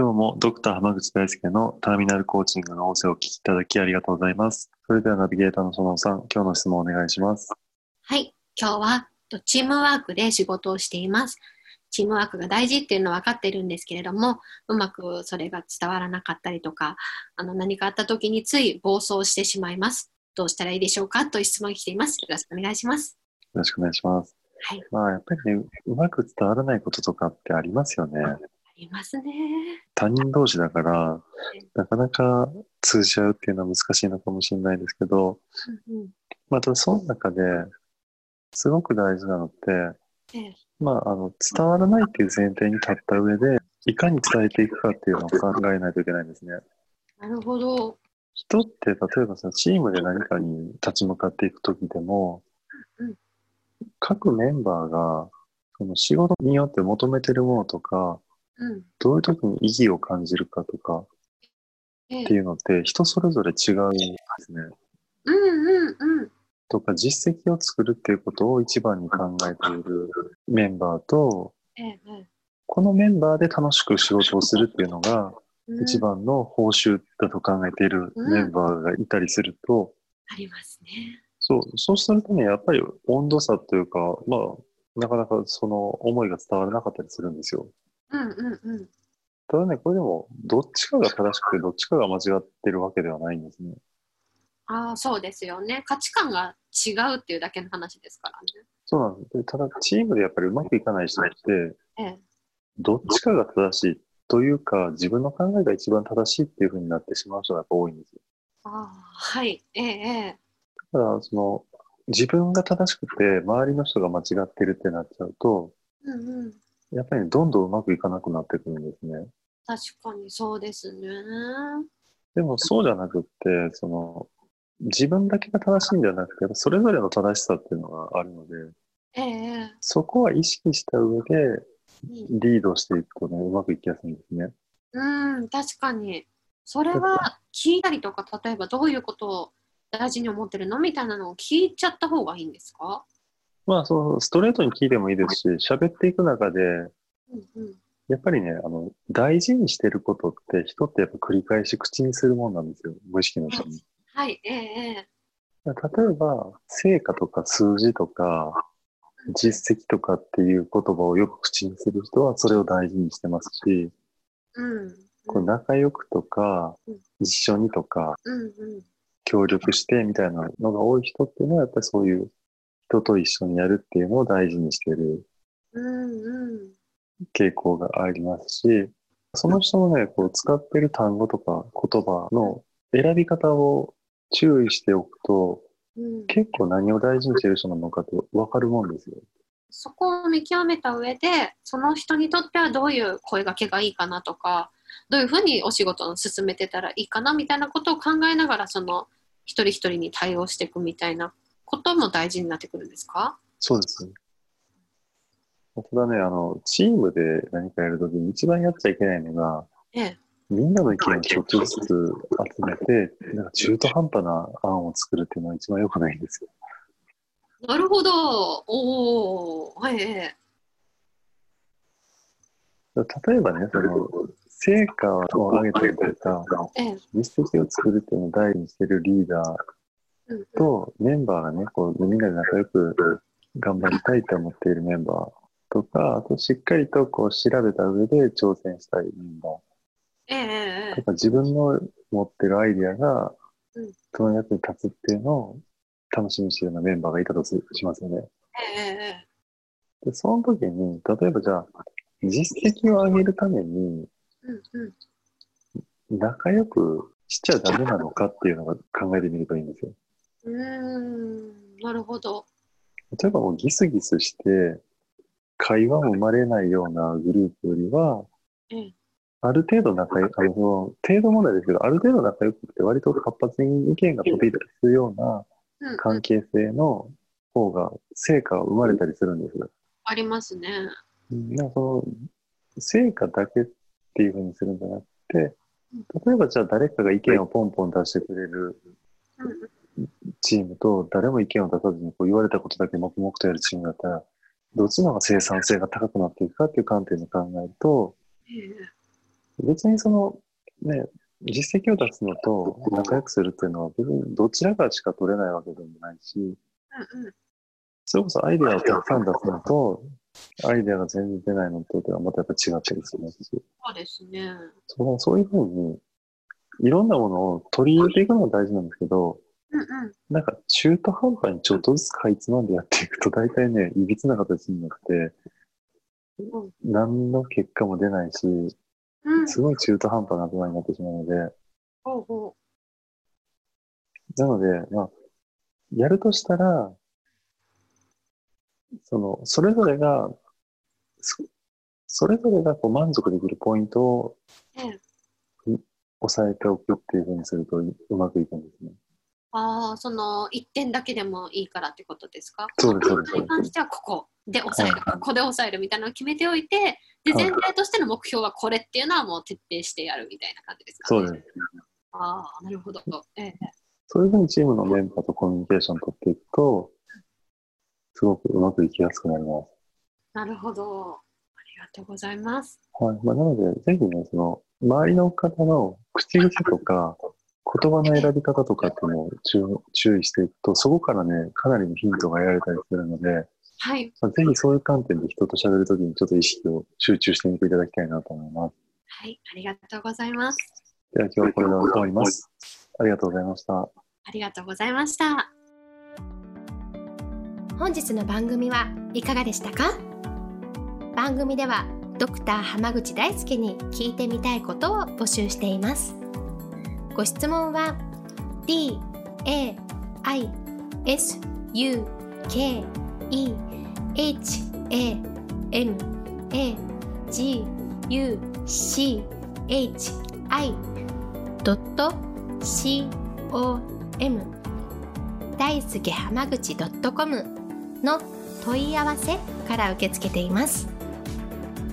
今日もドクター濱口大輔のターミナルコーチングの音声をお聞きいただきありがとうございます。それではナビゲーターの園さん、今日の質問をお願いします。はい、今日はとチームワークで仕事をしています。チームワークが大事っていうのは分かっているんですけれども、うまくそれが伝わらなかったりとか、あの何かあった時につい暴走してしまいます。どうしたらいいでしょうか？という質問が来ています。よろしくお願いします。よろしくお願いします。はい、まあ、やっぱりね、うまく伝わらないこととかってありますよね。ありますね。他人同士だから、なかなか通じ合うっていうのは難しいのかもしれないですけど、うんうんまあ、ただその中ですごく大事なのって、ええまあ、あの、伝わらないっていう前提に立った上で、いかに伝えていくかっていうのを考えないといけないんですね。なるほど。人って例えばさ、チームで何かに立ち向かっていくときでも、うん各メンバーがその仕事によって求めてるものとか、うん。どういう時に意義を感じるかとかええっていうのって人それぞれ違うんですね。うんうんうん。とか実績を作るっていうことを一番に考えているメンバーと、このメンバーで楽しく仕事をするっていうのがうん一番の報酬だと考えているメンバーがいたりすると、ありますね。そう、そうするとね、やっぱり温度差というか、まあ、なかなかその思いが伝わらなかったりするんですよ。うんうんうん。ただね、これでも、どっちかが正しくて、どっちかが間違ってるわけではないんですね。ああ、そうですよね。価値観が違うっていうだけの話ですからね。そうなんです。でただ、チームでやっぱりうまくいかない人って、ええ。どっちかが正しいというか、自分の考えが一番正しいっていうふうになってしまう人が多いんですよ。ああ、はい。ええええ。だから、その、自分が正しくて、周りの人が間違ってるってなっちゃうと、うんうん。やっぱりどんどんうまくいかなくなってくるんですね。確かにそうですね。でもそうじゃなくって、その、自分だけが正しいんじゃなくて、それぞれの正しさっていうのがあるので、ええそこは意識した上でうんリードしていくとね、うまくいきやすいんですね。うん、確かに。それは聞いたりとか、例えばどういうことを大事に思ってるの？みたいなのを聞いちゃった方がいいんですか？まあ、そのストレートに聞いてもいいですし、喋っていく中で、うんうん。やっぱりね、あの、大事にしてることって人ってやっぱ繰り返し口にするもんなんですよ。無意識のうちに。はい、ええええ。例えば、成果とか数字とか、実績とかっていう言葉をよく口にする人はそれを大事にしてますし、うん。こう仲良くとかうん、一緒にとか、うんうん。協力してみたいなのが多い人っていうのは、やっぱりそういう人と一緒にやるっていうのを大事にしてる。傾向がありますし、その人のね、こう使ってる単語とか言葉の選び方を注意しておくと、うん、結構何を大事にしてる人なのかってわかるもんですよ。そこを見極めた上で、その人にとってはどういう声掛けがいいかなとか、どういうふうにお仕事を進めてたらいいかなみたいなことを考えながら、その一人一人に対応していくみたいなことも大事になってくるんですか？そうですね。ただね、あの、チームで何かやるときに一番やっちゃいけないのが、ええ。みんなの意見をちょっとずつ集めて、なんか中途半端な案を作るっていうのは一番良くないんですよ。なるほど。おお、はい、え例えばね、その、成果を上げたりとか、え。ええ。実績を作るっていうのを大事にしてるリーダーと、メンバーがね、こう、みんなで仲良く頑張りたいと思っているメンバーとか、あとしっかりとこう調べた上で挑戦したいメンバーとか、自分の持ってるアイディアがうん、その役に立つっていうのを楽しみにしてるようなメンバーがいたとすしますよね。で、その時に、例えばじゃあ、実績を上げるために。仲良くしちゃダメなのかっていうのが考えてみるといいんですよ。うーん、なるほど。例えばもうギスギスして、会話も生まれないようなグループよりは、うんある程度仲良く、あの、程度問題ですけど、ある程度仲良くて割と活発に意見が飛び出すような関係性の方が成果が生まれたりするんですよ。ありますね。うんなんかその、成果だけっていうふうにするんじゃなくて、例えばじゃあ誰かが意見をポンポン出してくれるうんチームと、誰も意見を出さずにこう言われたことだけ黙々とやるチームだったら、どっちの方が生産性が高くなっていくかっていう観点で考えると、ええ別にその、ね、実績を出すのと仲良くするっていうのは別にどちらかしか取れないわけでもないし、それこそアイデアをたくさん出すのと、アイデアが全然出ないのとではまたやっぱ違ったりするし、そうですね。そうそういうふうに、いろんなものを取り入れていくのが大事なんですけど、うんうん。なんか中途半端にちょっとずつかいつまんでやっていくと、大体ね、いびつな形になって、うん何の結果も出ないし、うん。すごい中途半端な具合になってしまうので、なので、まあ、やるとしたら、その、それぞれが、そそれぞれがこう満足できるポイントを押さえておくっていうふうにするとうまくいくんですね。ああ、その一点だけでもいいからってことですか？そうですそうですに関してはここで抑える、はいここで抑えるみたいなのを決めておいて、で、はい全体としての目標はこれっていうのはもう徹底してやるみたいな感じですか？ね。そうです。ああ、なるほど。ええそういうふうにチームのメンバーとコミュニケーションを取っていくと、すごくうまくいきやすくなります。なるほど。ありがとうございます。はい。まあ、なので、ぜひね、その、周りの方の口癖とか、言葉の選び方とかっていうのを注注意していくと、そこからね、かなりのヒントが得られたりするので、はい。まあ、ぜひそういう観点で人と喋るときにちょっと意識を集中してみていただきたいなと思います。はい。ありがとうございます。では今日はこれで終わります。ありがとうございました。ありがとうございました。本日の番組はいかがでしたか？番組ではドクター濱口大輔に聞いてみたいことを募集していますご質問は d a i s u k e h a m a g u c h i c o m 大輔濱口 .com の問い合わせから受け付けています。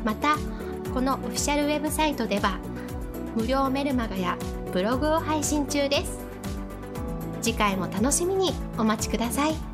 またこのオフィシャルウェブサイトでは無料メルマガやブログを配信中です。次回も楽しみにお待ちください。